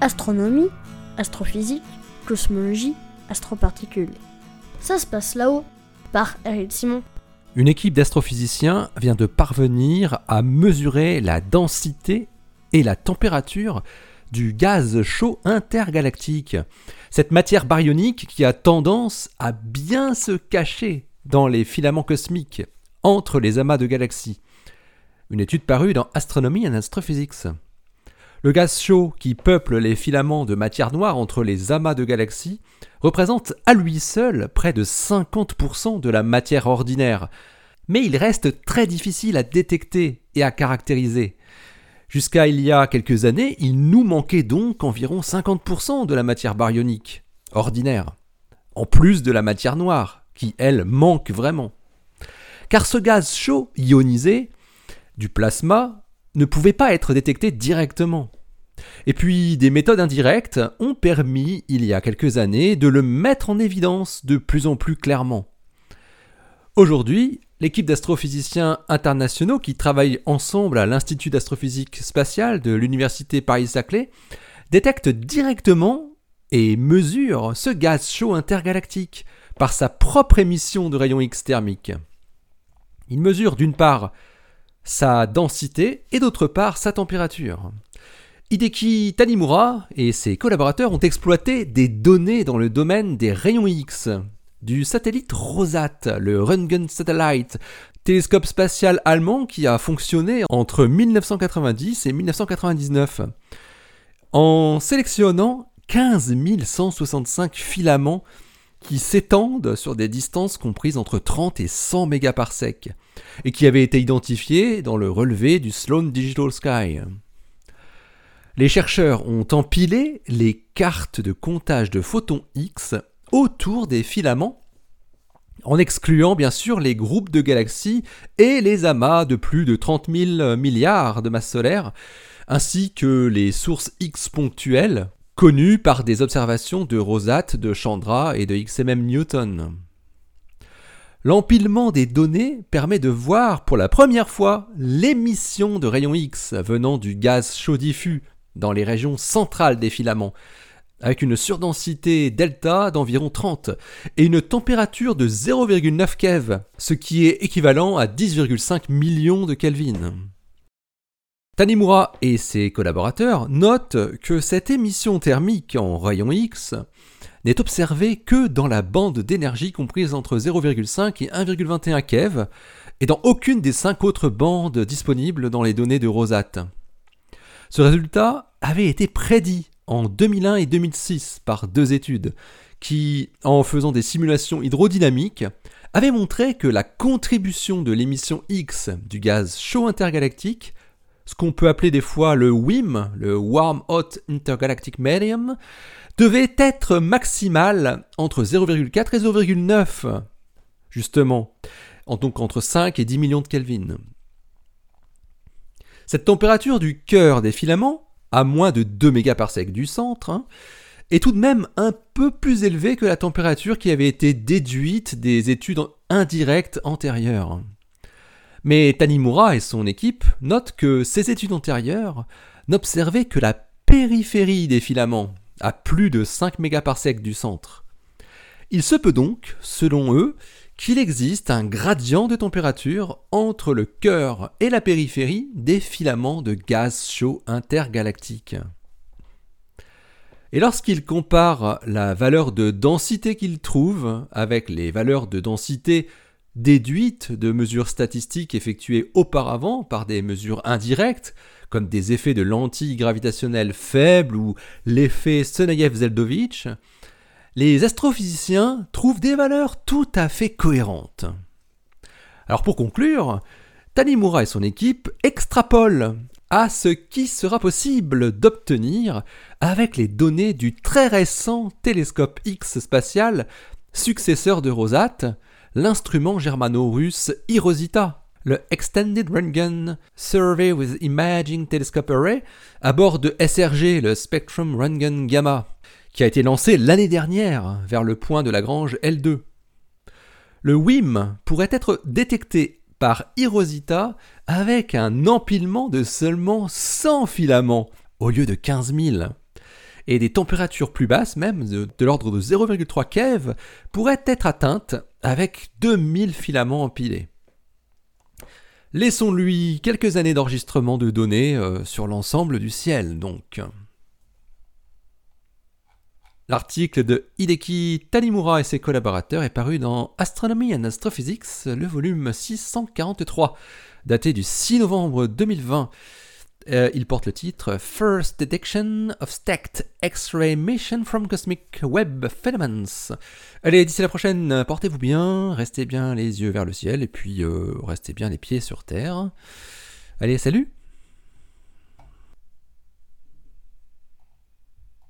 Astronomie, astrophysique, cosmologie, astroparticules. Ça se passe là-haut, par Eric Simon. Une équipe d'astrophysiciens vient de parvenir à mesurer la densité et la température du gaz chaud intergalactique. Cette matière baryonique qui a tendance à bien se cacher dans les filaments cosmiques entre les amas de galaxies. Une étude parue dans Astronomy and Astrophysics. Le gaz chaud qui peuple les filaments de matière noire entre les amas de galaxies représente à lui seul près de 50% de la matière ordinaire. Mais il reste très difficile à détecter et à caractériser. Jusqu'à il y a quelques années, il nous manquait donc environ 50% de la matière baryonique, ordinaire, en plus de la matière noire, qui elle manque vraiment. Car ce gaz chaud ionisé du plasma ne pouvait pas être détecté directement. Et puis des méthodes indirectes ont permis, il y a quelques années, de le mettre en évidence de plus en plus clairement. Aujourd'hui, l'équipe d'astrophysiciens internationaux qui travaillent ensemble à l'Institut d'astrophysique spatiale de l'Université Paris-Saclay détecte directement et mesure ce gaz chaud intergalactique par sa propre émission de rayons X thermiques. Il mesure d'une part sa densité et d'autre part sa température. Hideki Tanimura et ses collaborateurs ont exploité des données dans le domaine des rayons X, du satellite Rosat, le Röntgen Satellite, télescope spatial allemand qui a fonctionné entre 1990 et 1999, en sélectionnant 15 165 filaments qui s'étendent sur des distances comprises entre 30 et 100 mégaparsecs, et qui avaient été identifiés dans le relevé du Sloan Digital Sky. Les chercheurs ont empilé les cartes de comptage de photons X autour des filaments, en excluant bien sûr les groupes de galaxies et les amas de plus de 30 000 milliards de masses solaires, ainsi que les sources X ponctuelles, connues par des observations de Rosat, de Chandra et de XMM Newton. L'empilement des données permet de voir pour la première fois l'émission de rayons X venant du gaz chaud diffus dans les régions centrales des filaments, avec une surdensité delta d'environ 30 et une température de 0,9 keV, ce qui est équivalent à 10,5 millions de Kelvin. Tanimura et ses collaborateurs notent que cette émission thermique en rayon X n'est observée que dans la bande d'énergie comprise entre 0,5 et 1,21 keV et dans aucune des cinq autres bandes disponibles dans les données de Rosat. Ce résultat avait été prédit en 2001 et 2006 par deux études qui, en faisant des simulations hydrodynamiques, avaient montré que la contribution de l'émission X du gaz chaud intergalactique, ce qu'on peut appeler des fois le WIM, le Warm Hot Intergalactic Medium, devait être maximale entre 0,4 et 0,9, justement, donc entre 5 et 10 millions de Kelvin. Cette température du cœur des filaments à moins de 2 mégaparsecs du centre, hein, est tout de même un peu plus élevé que la température qui avait été déduite des études indirectes antérieures. Mais Tanimura et son équipe notent que ces études antérieures n'observaient que la périphérie des filaments, à plus de 5 mégaparsecs du centre. Il se peut donc, selon eux, qu'il existe un gradient de température entre le cœur et la périphérie des filaments de gaz chaud intergalactiques. Et lorsqu'ils comparent la valeur de densité qu'ils trouvent avec les valeurs de densité déduites de mesures statistiques effectuées auparavant par des mesures indirectes, comme des effets de lentilles gravitationnelles faibles ou l'effet Sonayev-Zeldovich, les astrophysiciens trouvent des valeurs tout à fait cohérentes. Alors pour conclure, Tanimura et son équipe extrapolent à ce qui sera possible d'obtenir avec les données du très récent télescope X spatial, successeur de Rosat, l'instrument germano-russe Hirosita, le Extended Röntgen Survey with Imaging Telescope Array, à bord de SRG, le Spectrum Röntgen Gamma, qui a été lancé l'année dernière vers le point de Lagrange L2. Le WIM pourrait être détecté par Hirosita avec un empilement de seulement 100 filaments au lieu de 15 000. Et des températures plus basses, même de, l'ordre de 0,3 keV, pourraient être atteintes avec 2000 filaments empilés. Laissons-lui quelques années d'enregistrement de données euh, sur l'ensemble du ciel, donc. L'article de Hideki Tanimura et ses collaborateurs est paru dans Astronomy and Astrophysics, le volume 643, daté du 6 novembre 2020. Euh, il porte le titre First Detection of Stacked X-ray Mission from Cosmic Web Filaments. Allez, d'ici la prochaine, portez-vous bien, restez bien les yeux vers le ciel et puis euh, restez bien les pieds sur terre. Allez, salut